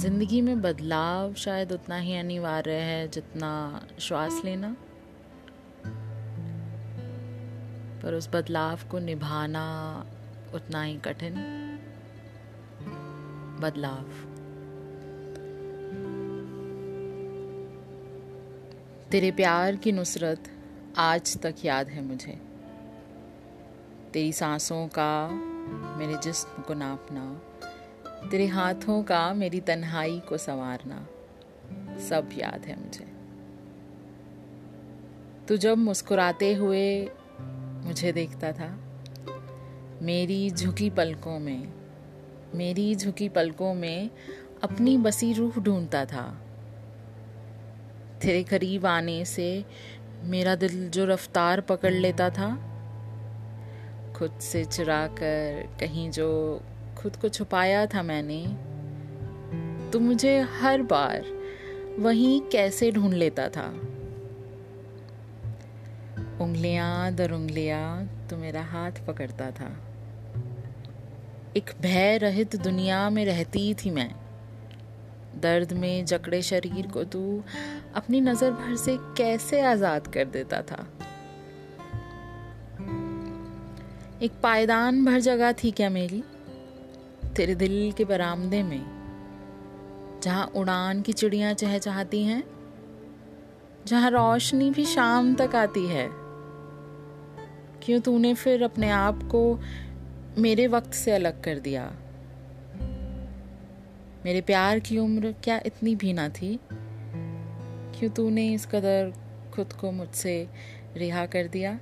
ज़िंदगी में बदलाव शायद उतना ही अनिवार्य है जितना श्वास लेना। पर उस बदलाव को निभाना उतना ही कठिन। बदलाव। तेरे प्यार की नुसरत आज तक याद है मुझे। तेरी सांसों का मेरे जिस्म को नापना तेरे हाथों का मेरी तन्हाई को संवारना, सब याद है मुझे। तू जब मुस्कुराते हुए मुझे देखता था, मेरी झुकी पलकों में, मेरी झुकी पलकों में अपनी बसी रूह ढूंढता था। तेरे करीब आने से मेरा दिल जो रफ्तार पकड़ लेता था, खुद से चुरा कर कहीं जो खुद को छुपाया था मैंने तो मुझे हर बार वहीं कैसे ढूंढ लेता था? उंगलियाँ दर उंगलियाँ तो मेरा हाथ पकड़ता था। एक भय रहित दुनिया में रहती थी मैं। दर्द में जकड़े शरीर को तू अपनी नज़र भर से कैसे आज़ाद कर देता था। एक पायदान भर जगह थी क्या मेरी? तेरे दिल के बरामदे में, जहाँ उड़ान की चिड़िया चहचहाती हैं, जहाँ रोशनी भी शाम तक आती है, क्यों तूने फिर अपने आप को मेरे वक्त से अलग कर दिया? मेरे प्यार की उम्र क्या इतनी भी ना थी? क्यों तूने इस कदर खुद को मुझसे रिहा कर दिया?